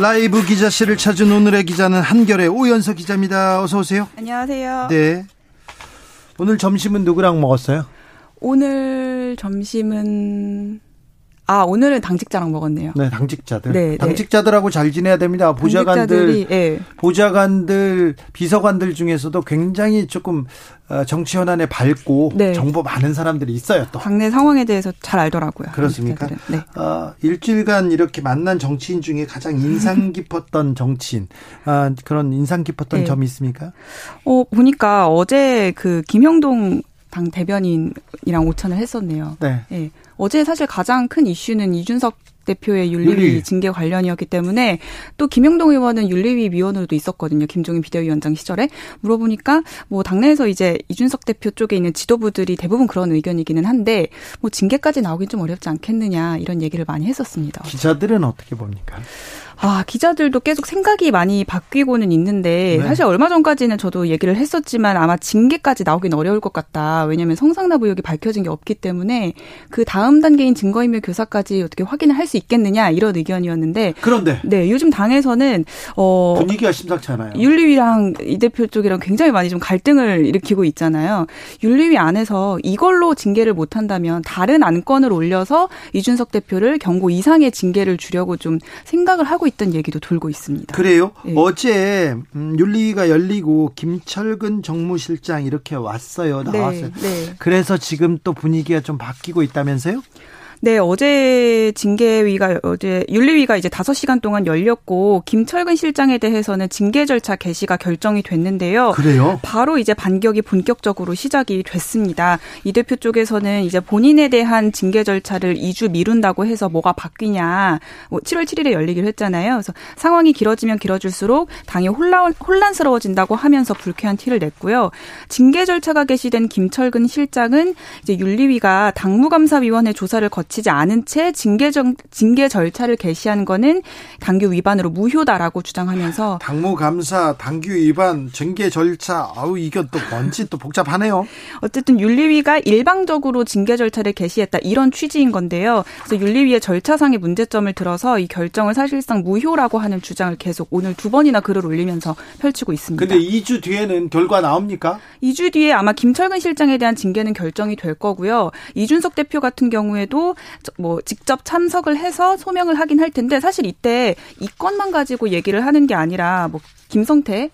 라이브 기자실을 찾은 오늘의 기자는 한결의 오연서 기자입니다. 어서 오세요. 안녕하세요. 네. 오늘 점심은 누구랑 먹었어요? 오늘 점심은 아 오늘은 당직자랑 먹었네요. 네, 당직자들. 네, 네. 당직자들하고 잘 지내야 됩니다. 보좌관들, 예. 보좌관들, 비서관들 중에서도 굉장히 조금 어, 정치 현안에 밝고 네. 정보 많은 사람들이 있어요. 또 당내 상황에 대해서 잘 알더라고요. 그렇습니까? 네. 어, 일주일간 이렇게 만난 정치인 중에 가장 인상 깊었던 정치인 아, 그런 인상 깊었던 네. 점이 있습니까? 어 보니까 어제 그 김영동 당 대변인이랑 오찬을 했었네요. 네. 예. 어제 사실 가장 큰 이슈는 이준석 대표의 윤리위, 윤리위. 징계 관련이었기 때문에 또 김영동 의원은 윤리위 위원으로도 있었거든요. 김종인 비대위원장 시절에 물어보니까 뭐 당내에서 이제 이준석 대표 쪽에 있는 지도부들이 대부분 그런 의견이기는 한데 뭐 징계까지 나오긴 좀 어렵지 않겠느냐 이런 얘기를 많이 했었습니다. 기자들은 어떻게 봅니까? 아, 기자들도 계속 생각이 많이 바뀌고는 있는데 네. 사실 얼마 전까지는 저도 얘기를 했었지만 아마 징계까지 나오긴 어려울 것 같다. 왜냐하면 성상납 의혹이 밝혀진 게 없기 때문에 그 다음 단계인 증거인멸 교사까지 어떻게 확인을 할 수 있겠느냐 이런 의견이었는데 그런데 네, 요즘 당에서는 어 분위기가 심상치 않아요. 윤리위랑 이 대표 쪽이랑 굉장히 많이 좀 갈등을 일으키고 있잖아요. 윤리위 안에서 이걸로 징계를 못 한다면 다른 안건을 올려서 이준석 대표를 경고 이상의 징계를 주려고 좀 생각을 하고 있다는 얘기도 돌고 있습니다. 그래요? 예. 어제 음, 윤리위가 열리고 김철근 정무실장 이렇게 왔어요. 나왔어요. 네, 네. 그래서 지금 또 분위기가 좀 바뀌고 있다면서요? 네, 어제 징계위가 어제 윤리위가 이제 5시간 동안 열렸고 김철근 실장에 대해서는 징계 절차 개시가 결정이 됐는데요. 그래요? 바로 이제 반격이 본격적으로 시작이 됐습니다. 이 대표 쪽에서는 이제 본인에 대한 징계 절차를 2주 미룬다고 해서 뭐가 바뀌냐. 뭐 7월 7일에 열리기로 했잖아요. 그래서 상황이 길어지면 길어질수록 당이 혼란, 혼란스러워진다고 하면서 불쾌한 티를 냈고요. 징계 절차가 개시된 김철근 실장은 이제 윤리위가 당무감사위원회 조사를 거 치지 않은 채 징계 정, 징계 절차를 개시한 거는 당규 위반으로 무효다라고 주장하면서 당무 감사, 당규 위반, 징계 절차, 아우 이건 또 뭔지 또 복잡하네요. 어쨌든 윤리위가 일방적으로 징계 절차를 개시했다 이런 취지인 건데요. 그래서 윤리위의 절차상의 문제점을 들어서 이 결정을 사실상 무효라고 하는 주장을 계속 오늘 두 번이나 글을 올리면서 펼치고 있습니다. 근데 2주 뒤에는 결과 나옵니까? 2주 뒤에 아마 김철근 실장에 대한 징계는 결정이 될 거고요. 이준석 대표 같은 경우에도 저- 뭐 직접 참석을 해서 소명을 하긴 할 텐데 사실 이때 이 건만 가지고 얘기를 하는 게 아니라 뭐 김성태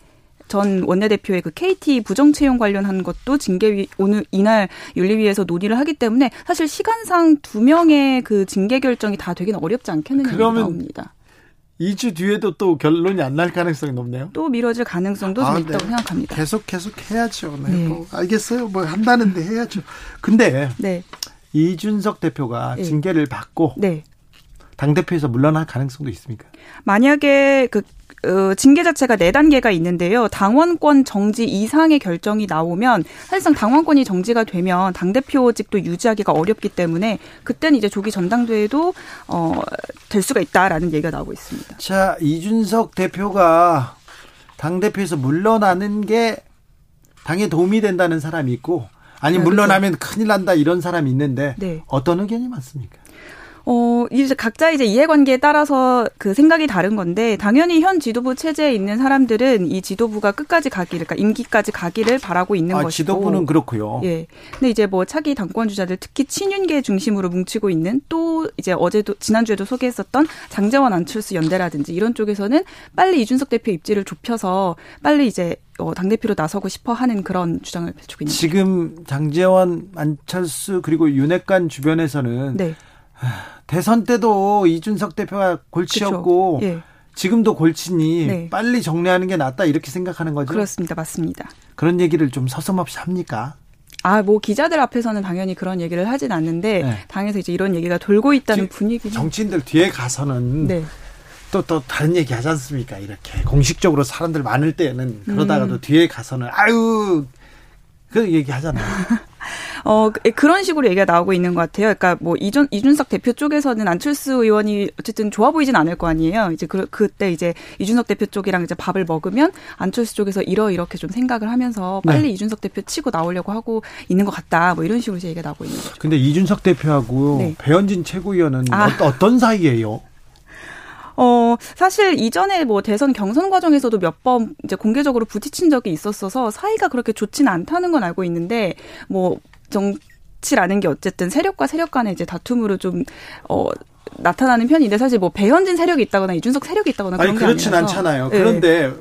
전 원내대표의 그 KT 부정 채용 관련한 것도 징계위 오늘 이날 윤리위에서 논의를 하기 때문에 사실 시간상 두 명의 그 징계 결정이 다 되긴 어렵지 않겠느냐 그러면 나옵니다. 2주 뒤에도 또 결론이 안 날 가능성이 높네요. 또 미뤄질 가능성도 좀 아, 있다고 네. 생각합니다. 계속 계속 해야죠. 네. 네. 뭐 알겠어요. 뭐 한다는데 해야죠. 근데 네, 이준석 대표가 네. 징계를 받고 네. 당 대표에서 물러날 가능성도 있습니까? 만약에 그 어, 징계 자체가 네 단계가 있는데요. 당원권 정지 이상의 결정이 나오면 사실상 당원권이 정지가 되면 당 대표직도 유지하기가 어렵기 때문에 그때는 이제 조기 전당대회도 어, 될 수가 있다라는 얘기가 나오고 있습니다. 자, 이준석 대표가 당 대표에서 물러나는 게 당에 도움이 된다는 사람이 있고 아니 네, 물러나면 큰일 난다 이런 사람이 있는데 네. 어떤 의견이 많습니까? 어, 이제 각자 이제 이해관계에 따라서 그 생각이 다른 건데, 당연히 현 지도부 체제에 있는 사람들은 이 지도부가 끝까지 가기를, 그러니까 임기까지 가기를 바라고 있는 아, 것이고. 지도부는 그렇고요. 예. 근데 이제 뭐 차기 당권 주자들 특히 친윤계 중심으로 뭉치고 있는 또 이제 어제도 지난주에도 소개했었던 장재원 안철수 연대라든지 이런 쪽에서는 빨리 이준석 대표 입지를 좁혀서 빨리 이제 어, 당대표로 나서고 싶어 하는 그런 주장을 펼치고 있는 지금 장재원, 안철수 그리고 윤핵관 주변에서는 네. 대선 때도 이준석 대표가 골치였고. 예. 지금도 골치니 네. 빨리 정리하는 게 낫다 이렇게 생각하는 거죠. 그렇습니다. 맞습니다. 그런 얘기를 좀 서슴없이 합니까? 아, 뭐 기자들 앞에서는 당연히 그런 얘기를 하진 않는데 네. 당에서 이제 이런 얘기가 돌고 있다는 지금 분위기는 정치인들 뒤에 가서는 네. 또, 또 다른 얘기 하지 않습니까? 이렇게 공식적으로 사람들 많을 때는 그러다가도 음. 뒤에 가서는 아유 그 얘기 하잖아요. 어, 그, 그런 식으로 얘기가 나오고 있는 것 같아요. 그러니까 뭐 이준, 이준석 대표 쪽에서는 안철수 의원이 어쨌든 좋아 보이진 않을 거 아니에요. 이제 그, 그때 이제 이준석 대표 쪽이랑 이제 밥을 먹으면 안철수 쪽에서 이러 이렇게 좀 생각을 하면서 빨리 네. 이준석 대표 치고 나오려고 하고 있는 것 같다. 뭐 이런 식으로 얘기가 나오고 있는 거죠. 근데 이준석 대표하고 네. 배현진 최고위원은 아. 어떤 사이예요? 어, 사실 이전에 뭐 대선 경선 과정에서도 몇 번 이제 공개적으로 부딪힌 적이 있었어서 사이가 그렇게 좋지는 않다는 건 알고 있는데 뭐 정치라는 게 어쨌든 세력과 세력 간의 이제 다툼으로 좀, 어, 나타나는 편인데 사실 뭐 배현진 세력이 있다거나 이준석 세력이 있다거나 그런 아니, 그렇진 않잖아요. 네. 그런데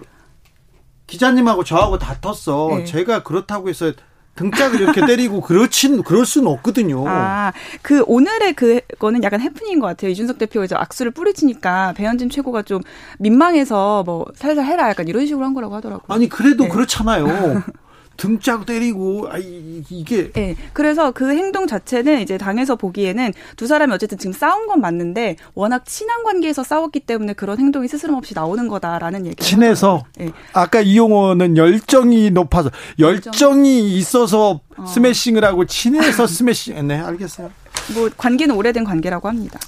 기자님하고 저하고 다퉜어. 네. 제가 그렇다고 해서 등짝을 이렇게 때리고 그렇진 그럴 수는 없거든요. 아, 그 오늘의 그거는 약간 해프닝인 것 같아요. 이준석 대표가 이제 악수를 뿌리치니까 배현진 최고가 좀 민망해서 뭐 살살 해라 약간 이런 식으로 한 거라고 하더라고요. 아니 그래도 네. 그렇잖아요. 등짝 때리고 아 이게 네, 그래서 그 행동 자체는 이제 당에서 보기에는 두 사람이 어쨌든 지금 싸운 건 맞는데 워낙 친한 관계에서 싸웠기 때문에 그런 행동이 스스럼없이 나오는 거다라는 얘기. 친해서 네. 아까 이용호는 열정이 높아서 열정이 있어서 어. 스매싱을 하고 친해서 스매싱. 네, 알겠어요. 뭐 관계는 오래된 관계라고 합니다.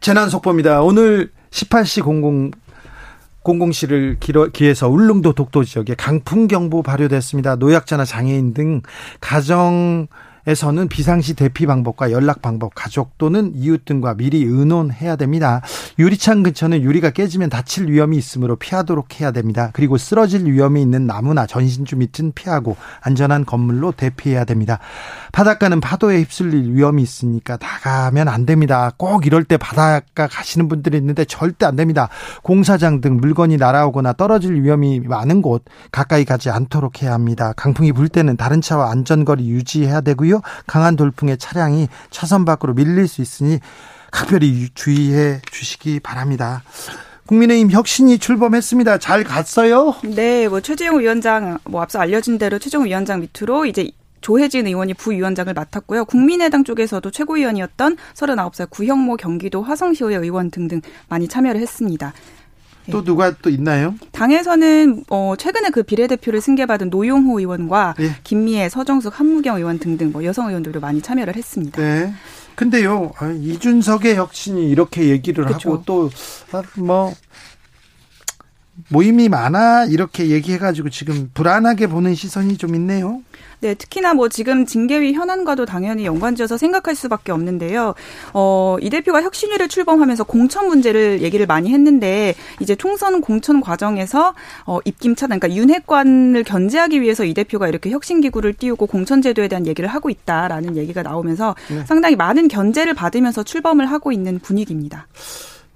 재난 속보입니다. 오늘 18시 00 공공실을 기해서 울릉도 독도 지역에 강풍 경보 발효됐습니다. 노약자나 장애인 등 가정 에서는 비상시 대피 방법과 연락 방법, 가족 또는 이웃 등과 미리 의논해야 됩니다. 유리창 근처는 유리가 깨지면 다칠 위험이 있으므로 피하도록 해야 됩니다. 그리고 쓰러질 위험이 있는 나무나 전신주 밑은 피하고 안전한 건물로 대피해야 됩니다. 바닷가는 파도에 휩쓸릴 위험이 있으니까 나가면 안 됩니다. 꼭 이럴 때 바닷가 가시는 분들이 있는데 절대 안 됩니다. 공사장 등 물건이 날아오거나 떨어질 위험이 많은 곳 가까이 가지 않도록 해야 합니다. 강풍이 불 때는 다른 차와 안전거리 유지해야 되고요. 있고요. 강한 돌풍에 차량이 차선 밖으로 밀릴 수 있으니 각별히 주의해 주시기 바랍니다. 국민의힘 혁신이 출범했습니다. 잘 갔어요? 네, 뭐 최재형 위원장 뭐 앞서 알려진 대로 최재형 위원장 밑으로 이제 조혜진 의원이 부위원장을 맡았고요. 국민의당 쪽에서도 최고위원이었던 39살 구형모 경기도 화성시의 의원 등등 많이 참여를 했습니다. 또 예. 누가 또 있나요? 당에서는 어 최근에 그 비례대표를 승계받은 노용호 의원과 예. 김미애, 서정숙, 한무경 의원 등등 뭐 여성 의원들도 많이 참여를 했습니다. 네. 근데요, 아, 이준석의 혁신이 이렇게 얘기를 그렇죠. 하고 또뭐 아, 모임이 많아 이렇게 얘기해가지고 지금 불안하게 보는 시선이 좀 있네요. 네, 특히나 뭐 지금 징계위 현안과도 당연히 연관지어서 생각할 수밖에 없는데요. 어, 이 대표가 혁신위를 출범하면서 공천 문제를 얘기를 많이 했는데 이제 총선 공천 과정에서 어, 입김 차단, 그러니까 윤핵관을 견제하기 위해서 이 대표가 이렇게 혁신 기구를 띄우고 공천 제도에 대한 얘기를 하고 있다라는 얘기가 나오면서 네. 상당히 많은 견제를 받으면서 출범을 하고 있는 분위기입니다.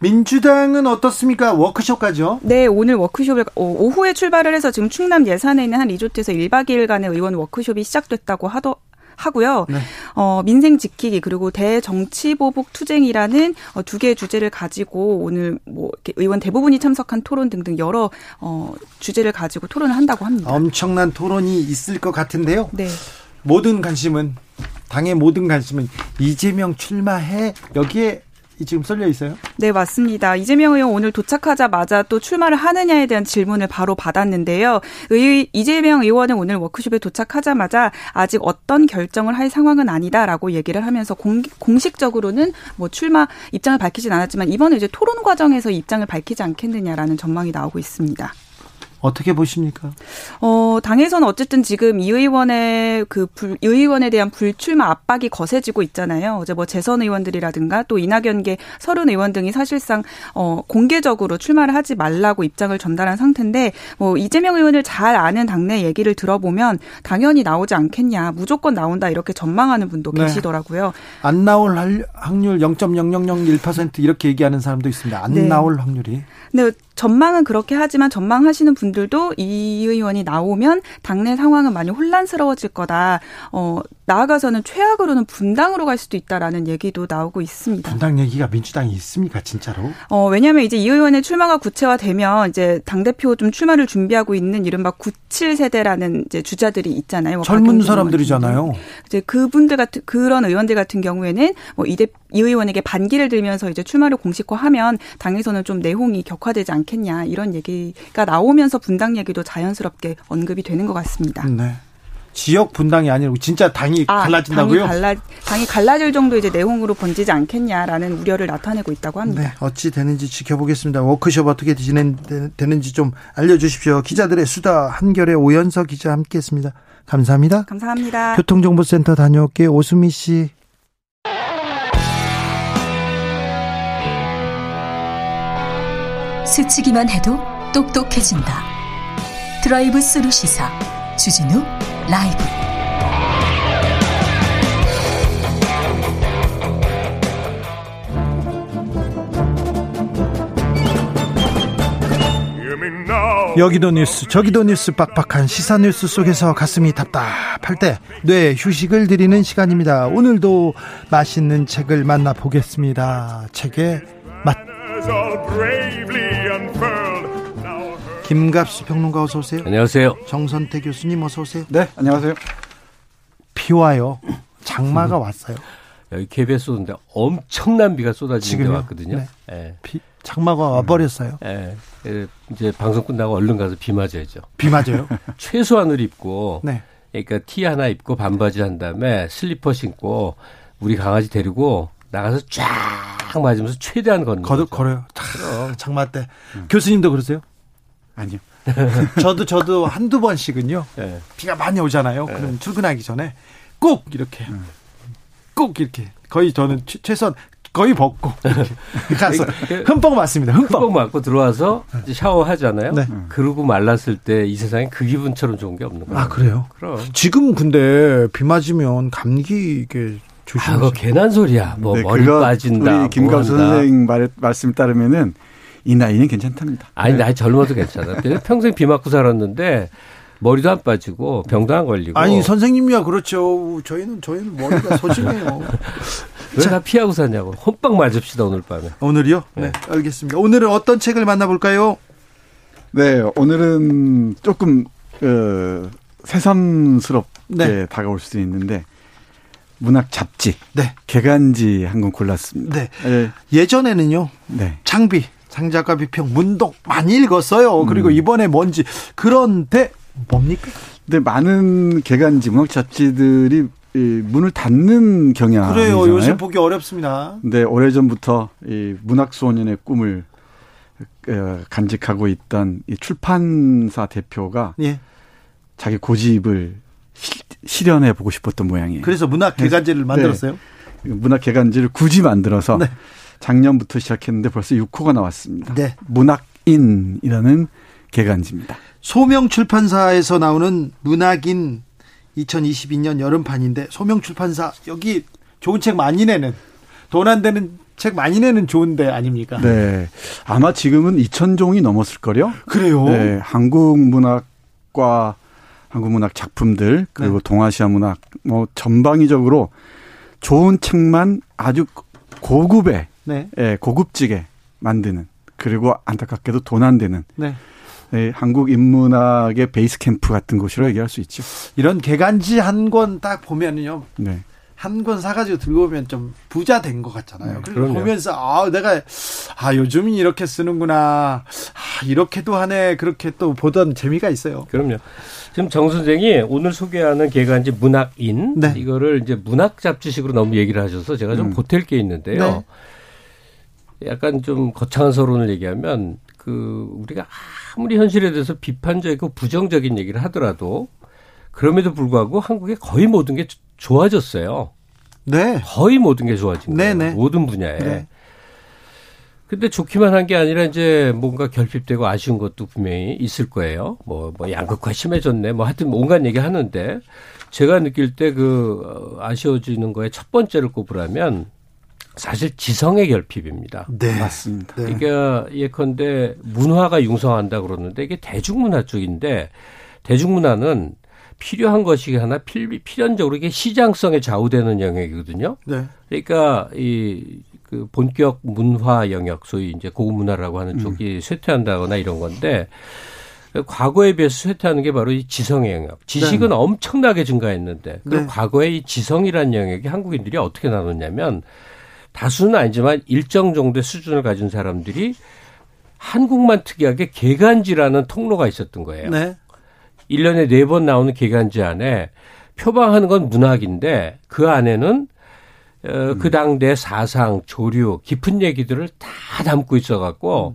민주당은 어떻습니까? 워크숍까지요? 네, 오늘 워크숍을 오후에 출발을 해서 지금 충남 예산에 있는 한 리조트에서 1박 2일간의 의원 워크숍이 시작됐다고 하더 하고요. 네. 어, 민생 지키기 그리고 대정치보복 투쟁이라는 어, 두 개의 주제를 가지고 오늘 뭐 의원 대부분이 참석한 토론 등등 여러 어, 주제를 가지고 토론을 한다고 합니다. 엄청난 토론이 있을 것 같은데요. 네. 모든 관심은 당의 모든 관심은 이재명 출마해 여기에 지금 쏠려 있어요? 네, 맞습니다. 이재명 의원 오늘 도착하자마자 또 출마를 하느냐에 대한 질문을 바로 받았는데요. 의, 이재명 의원은 오늘 워크숍에 도착하자마자 아직 어떤 결정을 할 상황은 아니다라고 얘기를 하면서 공, 공식적으로는 뭐 출마 입장을 밝히진 않았지만 이번에 이제 토론 과정에서 입장을 밝히지 않겠느냐라는 전망이 나오고 있습니다. 어떻게 보십니까? 어, 당에서는 어쨌든 지금 이 의원의 그 불, 이 의원에 대한 불출마 압박이 거세지고 있잖아요. 어제 뭐 재선 의원들이라든가 또 이낙연계 서른 의원 등이 사실상 어, 공개적으로 출마를 하지 말라고 입장을 전달한 상태인데 뭐 이재명 의원을 잘 아는 당내 얘기를 들어보면 당연히 나오지 않겠냐, 무조건 나온다 이렇게 전망하는 분도 네. 계시더라고요. 안 나올 확률 0.0001% 이렇게 얘기하는 사람도 있습니다. 안 네. 나올 확률이. 네, 전망은 그렇게 하지만 전망하시는 분들도 이 의원이 나오면 당내 상황은 많이 혼란스러워질 거다. 어, 나아가서는 최악으로는 분당으로 갈 수도 있다라는 얘기도 나오고 있습니다. 분당 얘기가 민주당이 있습니까, 진짜로? 어, 왜냐하면 이제 이 의원의 출마가 구체화되면 이제 당 대표 좀 출마를 준비하고 있는 이른바 97세대라는 이제 주자들이 있잖아요. 뭐 젊은 사람들이잖아요. 이제 그분들 같은 그런 의원들 같은 경우에는 뭐이대 이 의원에게 반기를 들면서 이제 출마를 공식화하면 당에서는 좀 내홍이 격화되지 않겠냐 이런 얘기가 나오면서 분당 얘기도 자연스럽게 언급이 되는 것 같습니다. 네. 지역 분당이 아니고 진짜 당이 아, 갈라진다고요? 당이, 갈라, 당이 갈라질 정도 이제 내홍으로 번지지 않겠냐라는 우려를 나타내고 있다고 합니다. 네, 어찌 되는지 지켜보겠습니다. 워크숍 어떻게 진행되는지 좀 알려주십시오. 기자들의 수다 한겨레의 오연서 기자 함께했습니다. 감사합니다. 감사합니다. 교통정보센터 다녀올게요. 오수미 씨. 스치기만 해도 똑똑해진다. 드라이브 스루 시사 주진우 라이브. 여기도 뉴스 저기도 뉴스 빡빡한 시사 뉴스 속에서 가슴이 답답할 때 뇌 휴식을 드리는 시간입니다. 오늘도 맛있는 책을 만나보겠습니다. 책의 맛 김갑수 평론가 어서 오세요. 안녕하세요. 정선태 교수님 어서 오세요. 네, 안녕하세요. 비 와요. 장마가 음. 왔어요. 여기 KBS 쏘는데 엄청난 비가 쏟아지는 게 왔거든요. 네. 네. 비, 장마가 와버렸어요. 네. 이제 방송 끝나고 얼른 가서 비 맞아야죠. 비 맞아요? 최소한을 입고, 네. 그러니까 티 하나 입고 반바지 한 다음에 슬리퍼 신고 우리 강아지 데리고 나가서 쫙 맞으면서 최대한 걷는 거 걸어요. 장마 때. 음. 교수님도 그러세요? 아니요. 저도 저도 한두 번씩은요. 네. 비가 많이 오잖아요. 네. 그럼 출근하기 전에 꼭 이렇게 음. 꼭 이렇게 거의 저는 최선 거의 벗고 가서 흠뻑 맞습니다. 흠뻑. 흠뻑 맞고 들어와서 샤워하잖아요. 네. 그러고 말랐을 때 이 세상에 그 기분처럼 좋은 게 없는 거예요. 아 그래요? 그럼 지금 근데 비 맞으면 감기 이게 조심하세요. 아, 그 괜한 소리야. 뭐 네, 머리 빠진다. 우리 김광수 뭐 선생 말 말씀 따르면은 이 나이는 괜찮답니다. 아니, 네. 나이 젊어도 괜찮아. 평생 비 맞고 살았는데 머리도 안 빠지고 병도 안 걸리고. 아니 선생님이야 그렇죠. 저희는 저희는 머리가 소중해요. 왜다 피하고 사냐고. 혼빵 맞읍시다 오늘 밤에. 오늘이요? 네. 네. 알겠습니다. 오늘은 어떤 책을 만나볼까요? 네, 오늘은 조금 어, 새삼스럽게 네. 다가올 수도 있는데 문학 잡지, 네. 개간지 한 권 골랐습니다. 네. 네. 예전에는요. 네. 장비 장작가 비평, 문독 많이 읽었어요. 그리고 음. 이번에 뭔지 그런데 뭡니까? 근데 많은 개간지 문학 잡지들이 이 문을 닫는 경향. 그래요. 요새 보기 어렵습니다. 근데 오래전부터 이 문학 소년의 꿈을 어, 간직하고 있던 이 출판사 대표가 예. 자기 고집을 실현해 보고 싶었던 모양이에요. 그래서 문학 개간지를 네. 만들었어요. 네. 문학 개간지를 굳이 만들어서 네. 작년부터 시작했는데 벌써 6호가 나왔습니다. 네. 문학인이라는 개간지입니다. 소명 출판사에서 나오는 문학인 2022년 여름판인데 소명 출판사 여기 좋은 책 많이 내는 돈 안 되는 책 많이 내는 좋은데 아닙니까? 네. 아마 지금은 2,000종이 넘었을 거요. 그래요? 네. 한국 문학과 한국 문학 작품들 그리고 네. 동아시아 문학 뭐 전방위적으로 좋은 책만 아주 고급의 네. 예, 고급지게 만드는 그리고 안타깝게도 돈 안 되는 네. 예, 한국 인문학의 베이스 캠프 같은 곳이라고 얘기할 수 있죠. 이런 개간지 한 권 딱 보면은요. 네. 한 권 사가지고 들고 오면 좀 부자 된 것 같잖아요. 네, 그리고 보면서 아 내가 아 요즘이 이렇게 쓰는구나. 아 이렇게도 하네. 그렇게 또 보던 재미가 있어요. 그럼요. 지금 정 선생이 오늘 소개하는 개간지 문학인 네. 이거를 이제 문학 잡지식으로 너무 얘기를 하셔서 제가 좀 음. 보탤 게 있는데요. 네. 약간 좀 거창한 서론을 얘기하면 그 우리가 아무리 현실에 대해서 비판적이고 부정적인 얘기를 하더라도 그럼에도 불구하고 한국의 거의 모든 게 좋아졌어요. 네. 거의 모든 게 좋아진 거예요. 네네. 모든 분야에. 네. 근데 좋기만 한 게 아니라 이제 뭔가 결핍되고 아쉬운 것도 분명히 있을 거예요. 뭐, 뭐 양극화 심해졌네. 뭐 하여튼 온갖 얘기 하는데 제가 느낄 때 그 아쉬워지는 거에 첫 번째를 꼽으라면 사실 지성의 결핍입니다. 네. 맞습니다. 네. 그러니까 예컨대 문화가 융성한다 그러는데 이게 대중문화 쪽인데 대중문화는 필요한 것이 하나 필, 필연적으로 이게 시장성에 좌우되는 영역이거든요. 네. 그러니까 이 그 본격 문화 영역, 소위 이제 고급 문화라고 하는 음. 쪽이 음. 쇠퇴한다거나 이런 건데 과거에 비해서 쇠퇴하는 게 바로 이 지성의 영역. 지식은 네. 엄청나게 증가했는데 그 네. 과거에 이 지성이라는 영역이 한국인들이 어떻게 나눴냐면 다수는 아니지만 일정 정도의 수준을 가진 사람들이 한국만 특이하게 개간지라는 통로가 있었던 거예요. 네. 1년에 4번 나오는 개간지 안에 표방하는 건 문학인데 그 안에는 어, 음. 그 당대 사상, 조류, 깊은 얘기들을 다 담고 있어 갖고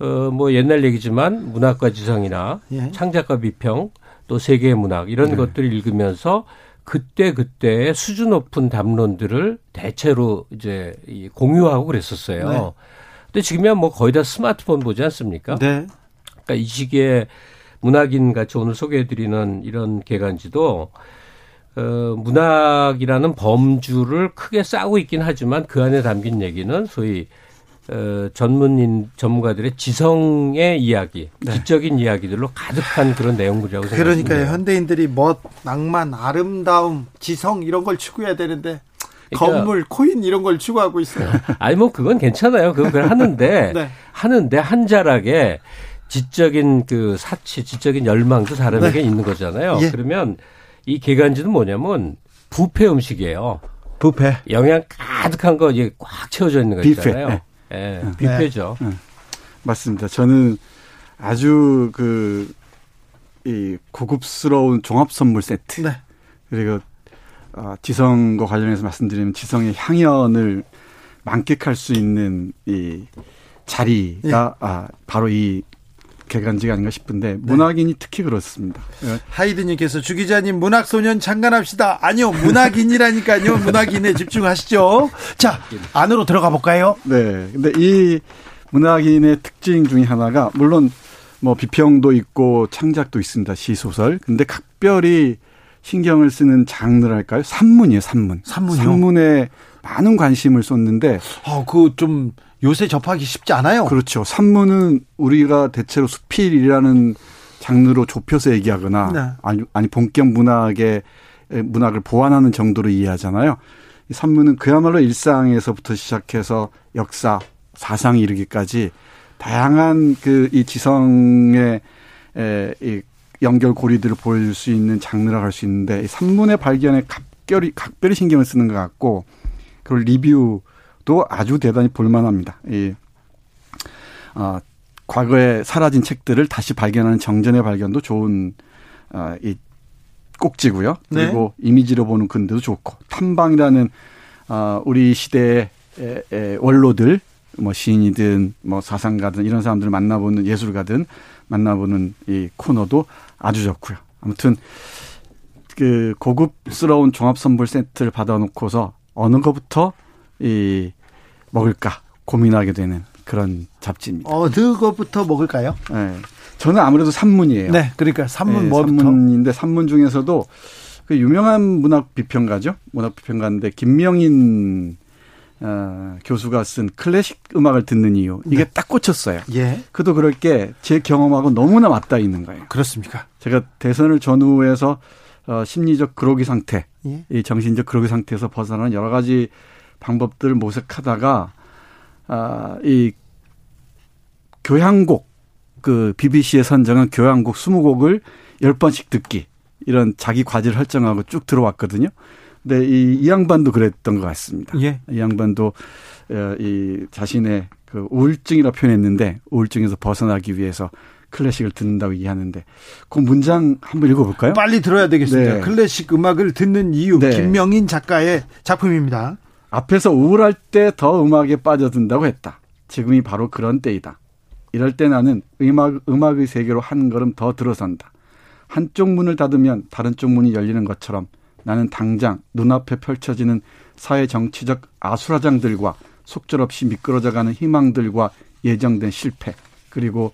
음. 어, 뭐 옛날 얘기지만 문학과 지성이나 예. 창작과 비평 또 세계의 문학 이런 네. 것들을 읽으면서 그때 그때의 수준 높은 담론들을 대체로 이제 공유하고 그랬었어요. 네. 근데 지금이야 뭐 거의 다 스마트폰 보지 않습니까? 네. 그러니까 이 시기에 문학인 같이 오늘 소개해드리는 이런 개간지도 어, 문학이라는 범주를 크게 싸고 있긴 하지만 그 안에 담긴 얘기는 소위 어, 전문인 전문가들의 지성의 이야기, 네. 지적인 이야기들로 가득한 그런 내용들이라고 생각합니다. 그러니까 현대인들이 멋, 낭만, 아름다움, 지성 이런 걸 추구해야 되는데 그러니까, 건물, 코인 이런 걸 추구하고 있어요. 아니 뭐 그건 괜찮아요. 그걸 하는데 네. 하는데 한 자락에 지적인 그 사치, 지적인 열망도 사람에게 네. 있는 거잖아요. 예. 그러면 이 개간지는 뭐냐면 부패 음식이에요. 부패. 영양 가득한 거 이게 꽉 채워져 있는 거 있잖아요. 네. 예, 네. 뷔페죠. 네. 맞습니다. 저는 아주 그, 이 고급스러운 종합 선물 세트. 네. 그리고 어, 지성과 관련해서 말씀드리면 지성의 향연을 만끽할 수 있는 이 자리가 네. 아, 바로 이 개간지가 아닌가 싶은데 네. 문학인이 특히 그렇습니다. 네. 하이드님께서 주 기자님 문학소년 장관합시다. 아니요 문학인이라니까요. 문학인에 집중하시죠. 자 안으로 들어가 볼까요? 네. 근데 이 문학인의 특징 중에 하나가 물론 뭐 비평도 있고 창작도 있습니다. 시 소설. 근데 각별히 신경을 쓰는 장르랄까요? 산문이에요, 산문. 산문이요? 산문에 많은 관심을 쏟는데. 아, 그좀 요새 접하기 쉽지 않아요. 그렇죠. 산문은 우리가 대체로 수필이라는 장르로 좁혀서 얘기하거나 네. 아니, 아니 본격 문학의 문학을 보완하는 정도로 이해하잖아요. 이 산문은 그야말로 일상에서부터 시작해서 역사, 사상에 이르기까지 다양한 그 이 지성의 에, 이 연결 고리들을 보여줄 수 있는 장르라고 할 수 있는데 이 산문의 발견에 각별히 각별히 신경을 쓰는 것 같고 그걸 리뷰 도 아주 대단히 볼만합니다. 이, 어, 과거에 사라진 책들을 다시 발견하는 정전의 발견도 좋은, 어, 이 꼭지고요. 네. 그리고 네. 이미지로 보는 근데도 좋고, 탐방이라는, 어, 우리 시대의 에, 에, 원로들, 뭐 시인이든 뭐 사상가든 이런 사람들을 만나보는 예술가든 만나보는 이 코너도 아주 좋고요. 아무튼 그 고급스러운 종합 선물 세트를 받아놓고서 어느 것부터 이 먹을까 고민하게 되는 그런 잡지입니다. 어느 것부터 먹을까요? 네. 저는 아무래도 산문이에요. 네, 그러니까 산문 네, 뭐부터? 산문인데 산문 중에서도 그 유명한 문학 비평가죠. 문학 비평가인데 김명인 어, 교수가 쓴 클래식 음악을 듣는 이유 이게 네. 딱 꽂혔어요. 예. 그도 그럴 게 제 경험하고 너무나 맞닿아 있는 거예요. 그렇습니까? 제가 대선을 전후해서 어, 심리적 그로기 상태, 예. 이 정신적 그로기 상태에서 벗어나는 여러 가지 방법들을 모색하다가 아, 이 교향곡 그 BBC에 선정한 교향곡 20곡을 10번씩 듣기 이런 자기 과제를 설정하고 쭉 들어왔거든요. 근데 이, 이 양반도 그랬던 것 같습니다. 예. 이 양반도 어, 이 자신의 그 우울증이라 표현했는데 우울증에서 벗어나기 위해서 클래식을 듣는다고 이해하는데 그 문장 한번 읽어볼까요? 빨리 들어야 되겠습니다. 네. 클래식 음악을 듣는 이유 네. 김명인 작가의 작품입니다. 앞에서 우울할 때 더 음악에 빠져든다고 했다. 지금이 바로 그런 때이다. 이럴 때 나는 음악, 음악의 세계로 한 걸음 더 들어선다. 한쪽 문을 닫으면 다른 쪽 문이 열리는 것처럼 나는 당장 눈앞에 펼쳐지는 사회 정치적 아수라장들과 속절없이 미끄러져가는 희망들과 예정된 실패 그리고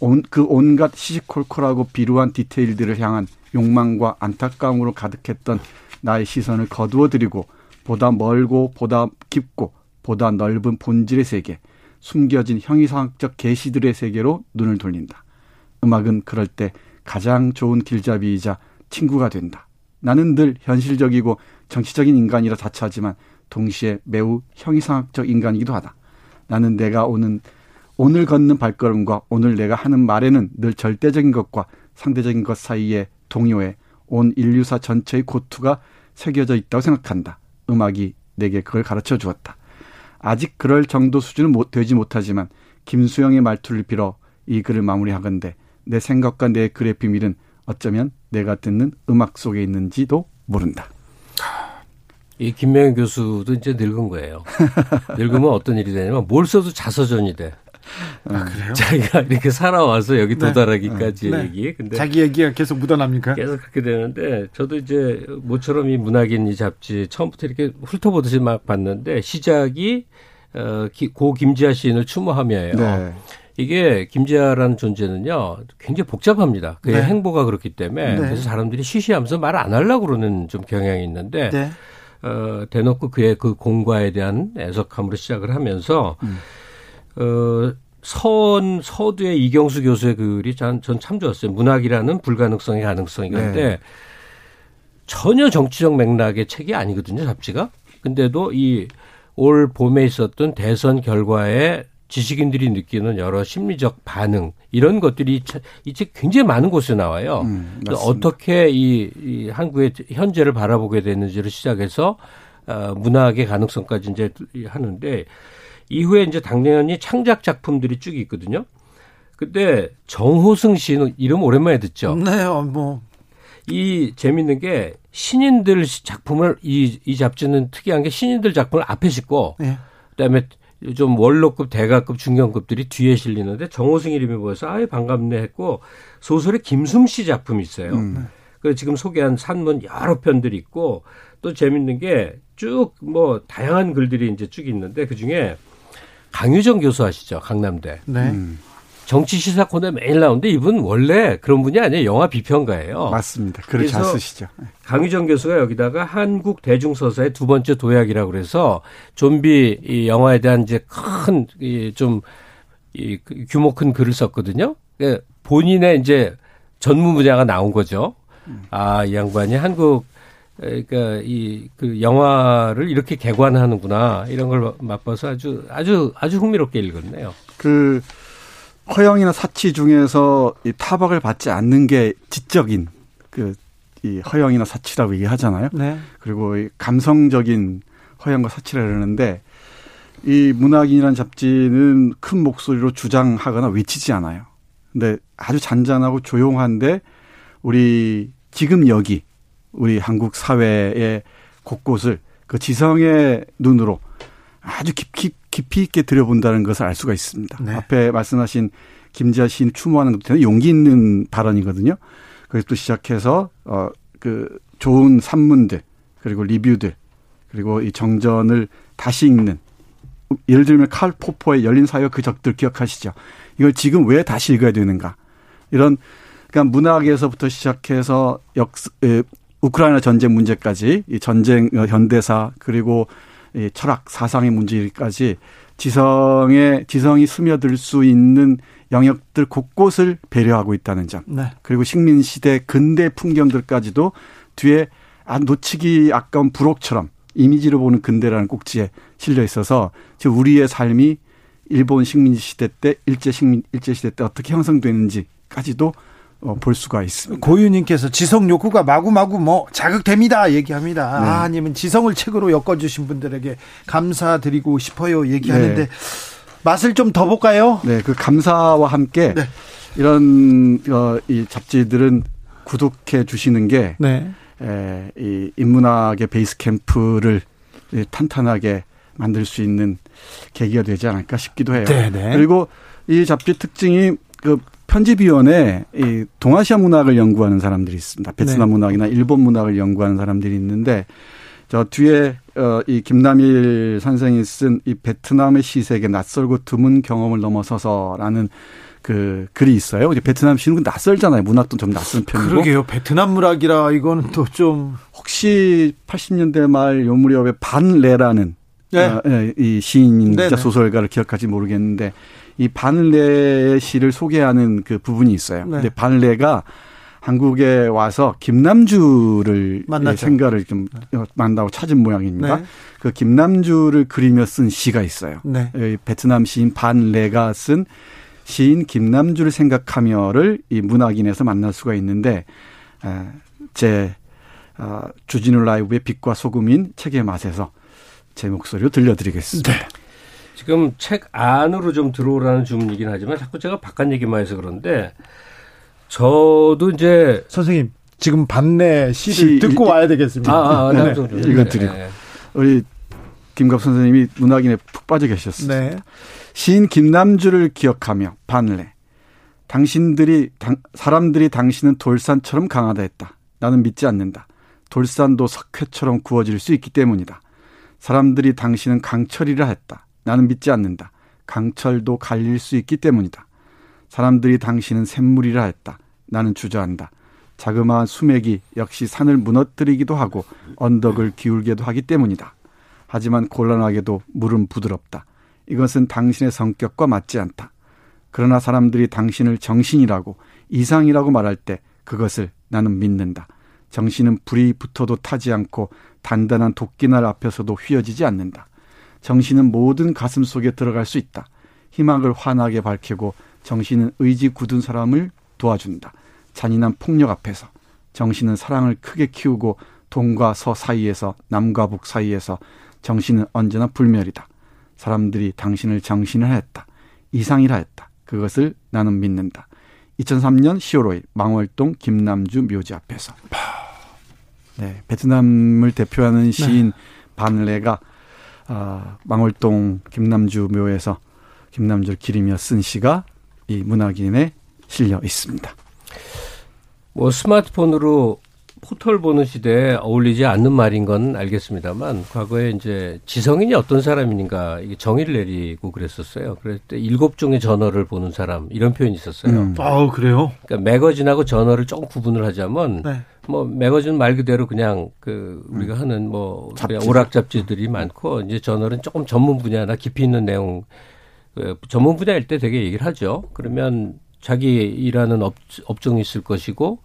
온, 그 온갖 시시콜콜하고 비루한 디테일들을 향한 욕망과 안타까움으로 가득했던 나의 시선을 거두어들이고 보다 멀고 보다 깊고 보다 넓은 본질의 세계, 숨겨진 형이상학적 계시들의 세계로 눈을 돌린다. 음악은 그럴 때 가장 좋은 길잡이이자 친구가 된다. 나는 늘 현실적이고 정치적인 인간이라 자처하지만 동시에 매우 형이상학적 인간이기도 하다. 나는 내가 오는 오늘 걷는 발걸음과 오늘 내가 하는 말에는 늘 절대적인 것과 상대적인 것 사이에 동요에 온 인류사 전체의 고투가 새겨져 있다고 생각한다. 음악이 내게 그걸 가르쳐 주었다. 아직 그럴 정도 수준은 못, 되지 못하지만 김수영의 말투를 빌어 이 글을 마무리하건대 내 생각과 내 글의 비밀은 어쩌면 내가 듣는 음악 속에 있는지도 모른다. 이 김명현 교수도 이제 늙은 거예요. 늙으면 어떤 일이 되냐면 뭘 써도 자서전이 돼. 아, 그래요? 자기가 이렇게 살아와서 여기 네. 도달하기까지 네. 얘기. 근데 자기 얘기가 계속 묻어납니까? 계속 그렇게 되는데 저도 이제 모처럼 이 문학인 이 잡지 처음부터 이렇게 훑어보듯이 막 봤는데 시작이 어, 고 김지아 시인을 추모하며요. 네. 이게 김지아라는 존재는요 굉장히 복잡합니다. 그의 네. 행보가 그렇기 때문에 네. 그래서 사람들이 쉬쉬하면서 말 안 하려고 그러는 좀 경향이 있는데 네. 어, 대놓고 그의 그 공과에 대한 애석함으로 시작을 하면서 음. 어, 선 서두의 이경수 교수의 글이 전참 좋았어요. 문학이라는 불가능성의 가능성 이건데 네. 전혀 정치적 맥락의 책이 아니거든요, 잡지가. 근데도 이 올 봄에 있었던 대선 결과에 지식인들이 느끼는 여러 심리적 반응 이런 것들이 이 책 굉장히 많은 곳에 나와요. 음, 어떻게 이, 이 한국의 현재를 바라보게 됐는지를 시작해서 어, 문학의 가능성까지 이제 하는데 이후에 이제 당연히 창작 작품들이 쭉 있거든요. 근데 정호승 씨는 이름 오랜만에 듣죠. 네, 어, 뭐. 이 재밌는 게 신인들 작품을 이, 이 잡지는 특이한 게 신인들 작품을 앞에 싣고 네. 그다음에 좀 원로급, 대가급, 중견급들이 뒤에 실리는데 정호승 이름이 보여서 아예 반갑네 했고 소설의 김숨 씨 작품이 있어요. 음. 그 지금 소개한 산문 여러 편들이 있고 또 재밌는 게 쭉 뭐 다양한 글들이 이제 쭉 있는데 그 중에 강유정 교수 아시죠? 강남대. 네. 음. 정치 시사 코너에 매일 나오는데 이분 원래 그런 분이 아니에요. 영화 비평가예요. 맞습니다. 글을 잘 쓰시죠. 네. 강유정 교수가 여기다가 한국 대중서사의 두 번째 도약이라고 그래서 좀비 이 영화에 대한 이제 큰좀 이그 규모 큰 글을 썼거든요. 그 본인의 이제 전문 분야가 나온 거죠. 아, 이 양반이 한국 그러니까 이 그 영화를 이렇게 개관하는구나 이런 걸 맛봐서 아주 아주 아주 흥미롭게 읽었네요. 그 허영이나 사치 중에서 이 타박을 받지 않는 게 지적인 그 이 허영이나 사치라고 얘기하잖아요. 네. 그리고 이 감성적인 허영과 사치라 그러는데 이 문학인이라는 잡지는 큰 목소리로 주장하거나 외치지 않아요. 근데 아주 잔잔하고 조용한데 우리 지금 여기 우리 한국 사회의 곳곳을 그 지성의 눈으로 아주 깊이 깊이 있게 들여본다는 것을 알 수가 있습니다. 네. 앞에 말씀하신 김지아 시인 추모하는 것도 용기 있는 발언이거든요. 그래서 시작해서 어그 좋은 산문들 그리고 리뷰들 그리고 이 정전을 다시 읽는 예를 들면 칼 포포의 열린 사회와 그 적들 기억하시죠? 이걸 지금 왜 다시 읽어야 되는가? 이런 그러니까 문학에서부터 시작해서 역 우크라이나 전쟁 문제까지 이 전쟁 어, 현대사 그리고 이 철학 사상의 문제까지 지성의 지성이 스며들 수 있는 영역들 곳곳을 배려하고 있다는 점. 네. 그리고 식민 시대 근대 풍경들까지도 뒤에 아 놓치기 아까운 부록처럼 이미지로 보는 근대라는 꼭지에 실려 있어서 지금 우리의 삶이 일본 식민 시대 때 일제 식민 일제 시대 때 어떻게 형성되는지까지도 어, 볼 수가 있습니다. 고유님께서 지성 욕구가 마구마구 뭐 자극됩니다 얘기합니다. 네. 아, 아니면 지성을 책으로 엮어주신 분들에게 감사드리고 싶어요 얘기하는데 네. 맛을 좀 더 볼까요? 네, 그 감사와 함께 네. 이런 어, 이 잡지들은 구독해 주시는 게 네. 에, 이 인문학의 베이스 캠프를 탄탄하게 만들 수 있는 계기가 되지 않을까 싶기도 해요. 네네. 네. 그리고 이 잡지 특징이 그 편집위원회 이 동아시아 문학을 연구하는 사람들이 있습니다. 베트남 네. 문학이나 일본 문학을 연구하는 사람들이 있는데 저 뒤에 어이 김남일 선생이 쓴 이 베트남의 시세계 낯설고 드문 경험을 넘어서서라는 그 글이 있어요. 이제 베트남 시는 낯설잖아요. 문학도 좀 낯선 편이고. 그러게요. 베트남 문학이라 이거는 또 좀 혹시 80년대 말 요 무렵에 반레라는 네. 어, 예, 이 시인자 소설가를 기억할지 모르겠는데 이 반레의 시를 소개하는 그 부분이 있어요. 네. 근데 반레가 한국에 와서 김남주를 만났죠. 생가를 좀 만나고 찾은 모양입니다. 네. 그 김남주를 그리며 쓴 시가 있어요. 네. 베트남 시인 반 레가 쓴 시인 김남주를 생각하며를 이 문학인에서 만날 수가 있는데 제 어, 주진우 라이브의 빛과 소금인 책의 맛에서 제 목소리로 들려드리겠습니다. 네. 지금 책 안으로 좀 들어오라는 주문이긴 하지만 자꾸 제가 바깥 얘기만 해서 그런데 저도 이제 선생님 지금 반내 시를 시, 듣고 이, 와야 되겠습니다. 아, 아, 네. 읽어드리고 네. 우리 김갑 선생님이 문학인에 푹 빠져 계셨습니다. 네. 시인 김남주를 기억하며 반래 당신들이 당, 사람들이 당신은 돌산처럼 강하다 했다. 나는 믿지 않는다. 돌산도 석회처럼 구워질 수 있기 때문이다. 사람들이 당신은 강철이라 했다. 나는 믿지 않는다. 강철도 갈릴 수 있기 때문이다. 사람들이 당신은 샘물이라 했다. 나는 주저한다. 자그마한 수맥이 역시 산을 무너뜨리기도 하고 언덕을 기울게도 하기 때문이다. 하지만 곤란하게도 물은 부드럽다. 이것은 당신의 성격과 맞지 않다. 그러나 사람들이 당신을 정신이라고 이상이라고 말할 때 그것을 나는 믿는다. 정신은 불이 붙어도 타지 않고 단단한 도끼날 앞에서도 휘어지지 않는다. 정신은 모든 가슴 속에 들어갈 수 있다. 희망을 환하게 밝히고 정신은 의지 굳은 사람을 도와준다. 잔인한 폭력 앞에서 정신은 사랑을 크게 키우고 동과 서 사이에서 남과 북 사이에서 정신은 언제나 불멸이다. 사람들이 당신을 정신을 했다. 이상이라 했다. 그것을 나는 믿는다. 2003년 10월 5일 망월동 김남주 묘지 앞에서. 네, 베트남을 대표하는 시인 네. 반레가 아, 망월동 김남주 묘에서 김남주를 기리며 쓴 시가 이 문학인에 실려 있습니다. 뭐 스마트폰으로 포털 보는 시대에 어울리지 않는 말인 건 알겠습니다만 과거에 이제 지성인이 어떤 사람인가 이게 정의를 내리고 그랬었어요. 그럴 때 일곱 종의 전어를 보는 사람 이런 표현이 있었어요. 음. 아 그래요? 그러니까 매거진하고 전어를 조금 구분을 하자면 네. 뭐 매거진 말 그대로 그냥 그 우리가 음. 하는 뭐 잡지. 오락 잡지들이 많고 이제 저널은 조금 전문 분야나 깊이 있는 내용 그 전문 분야일 때 되게 얘기를 하죠. 그러면 자기 일하는 업, 업종이 있을 것이고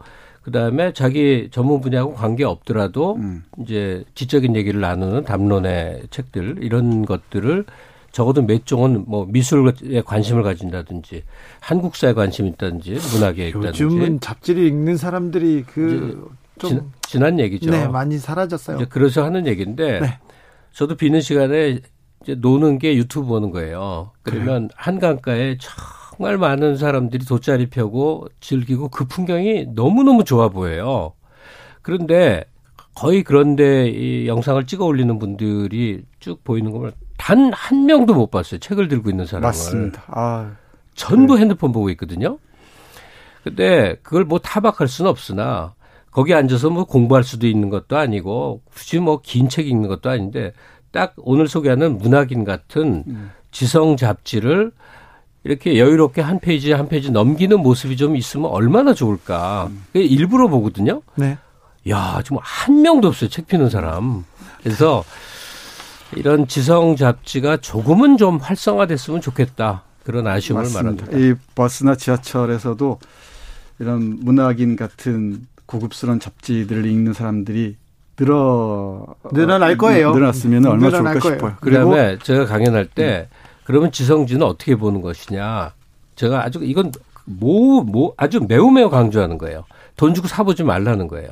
그다음에 자기 전문 분야하고 관계 없더라도 음. 이제 지적인 얘기를 나누는 담론의 책들 이런 것들을 적어도 몇 종은 뭐 미술에 관심을 가진다든지 한국사에 관심이 있다든지 문학에 있다든지 요즘은 잡지를 읽는 사람들이 그 좀 지난 얘기죠. 네, 많이 사라졌어요. 그래서 하는 얘기인데 네. 저도 비는 시간에 이제 노는 게 유튜브 보는 거예요. 그러면 그래요? 한강가에 정말 많은 사람들이 돗자리 펴고 즐기고 그 풍경이 너무너무 좋아 보여요. 그런데 거의 그런데 이 영상을 찍어 올리는 분들이 쭉 보이는 걸 단 한 명도 못 봤어요. 책을 들고 있는 사람을. 맞습니다. 아, 전부 네. 핸드폰 보고 있거든요. 근데 그걸 뭐 타박할 수는 없으나 거기 앉아서 뭐 공부할 수도 있는 것도 아니고 굳이 뭐 긴 책 읽는 것도 아닌데 딱 오늘 소개하는 문학인 같은 음. 지성 잡지를 이렇게 여유롭게 한 페이지 한 페이지 넘기는 모습이 좀 있으면 얼마나 좋을까. 음. 일부러 보거든요. 네. 야, 정말 한 명도 없어요. 책 피는 사람. 그래서 이런 지성 잡지가 조금은 좀 활성화됐으면 좋겠다. 그런 아쉬움을 맞습니다. 말합니다. 이 버스나 지하철에서도 이런 문학인 같은 고급스러운 잡지들을 읽는 사람들이 늘어 늘어날 거예요. 늘어났으면 얼마나 좋을까 거예요. 싶어요. 그다음에 제가 강연할 때 음. 그러면 지성진은 어떻게 보는 것이냐. 제가 아주 이건 뭐, 뭐, 아주 매우 매우 강조하는 거예요. 돈 주고 사보지 말라는 거예요.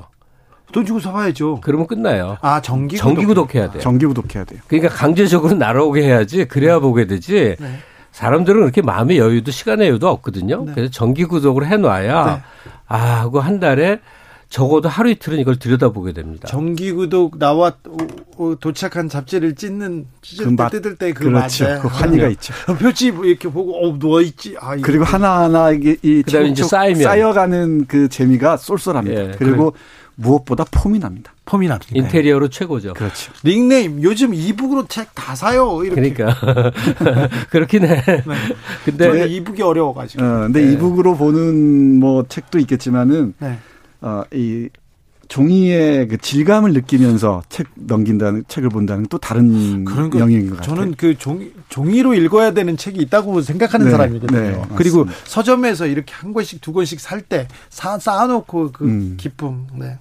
돈 주고 사봐야죠. 그러면 끝나요. 아, 정기 정기 구독해야 돼요. 정기 구독해야 돼요. 그러니까 강제적으로 날아오게 해야지 그래야 보게 되지. 네. 사람들은 그렇게 마음의 여유도 시간의 여유도 없거든요. 네. 그래서 정기 구독을 해놔야 네. 아 하고 한 달에 적어도 하루 이틀은 이걸 들여다보게 됩니다. 정기구독 나와 도착한 잡지를 찢는 찢을 그 뜯을 때그 그렇죠. 맛에 그 환희가 있죠. 표지 이렇게 보고 어 누워 있지. 아, 그리고 하나하나 이게 이 그다음에 이제 쌓이면 쌓여가는 그 재미가 쏠쏠합니다. 예, 그리고 그래. 무엇보다 폼이 납니다. 폼이 납니다. 인테리어로 최고죠. 그렇죠. 닉네임 요즘 이북으로 책 다 사요. 이렇게. 그러니까 그렇긴 해. 네. 근데 이북이 어려워가지고. 어, 근데 네. 이북으로 보는 뭐 책도 있겠지만은. 네. 어, 이 종이의 그 질감을 느끼면서 책 넘긴다는 책을 본다는 또 다른 그러니까 영역인 것 같아요. 저는 그 종이 종이로 읽어야 되는 책이 있다고 생각하는 네, 사람이거든요. 네, 그리고 서점에서 이렇게 한 권씩 두 권씩 살 때 쌓아놓고 그 음. 기쁨. 네.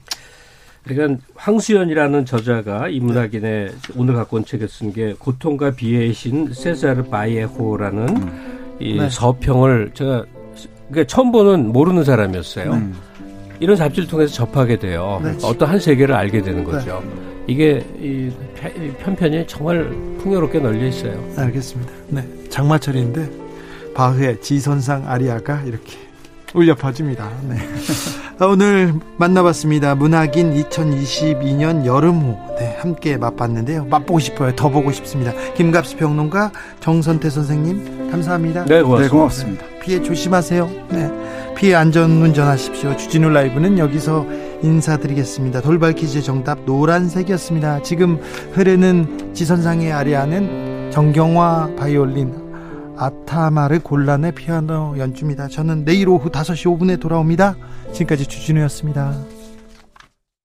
그러니까 황수연이라는 저자가 이문학인의 오늘 갖고 온 책을 쓴게 고통과 비애의 신 세사르 바이에호라는 음. 이 네. 서평을 제가 그러니까 처음 보는 모르는 사람이었어요. 음. 이런 잡지를 통해서 접하게 돼요. 네. 어떤 한 세계를 알게 되는 네. 거죠. 네. 이게 이 편편이 정말 풍요롭게 널려 있어요. 알겠습니다. 네, 장마철인데 바흐의 지선상 아리아가 이렇게 울려 퍼집니다. 네. 오늘 만나봤습니다. 문학인 2022년 여름호 네, 함께 맛봤는데요. 맛보고 싶어요. 더 보고 싶습니다. 김갑수 평론가 정선태 선생님 감사합니다. 네, 고맙습니다. 네, 고맙습니다. 피해 조심하세요. 네. 피해 안전 운전하십시오. 주진우 라이브는 여기서 인사드리겠습니다. 돌발 퀴즈 정답 노란색이었습니다. 지금 흐르는 지선상의 아리아는 정경화 바이올린 아타마르 곤란의 피아노 연주입니다. 저는 내일 오후 5시 5분에 돌아옵니다. 지금까지 주진우였습니다.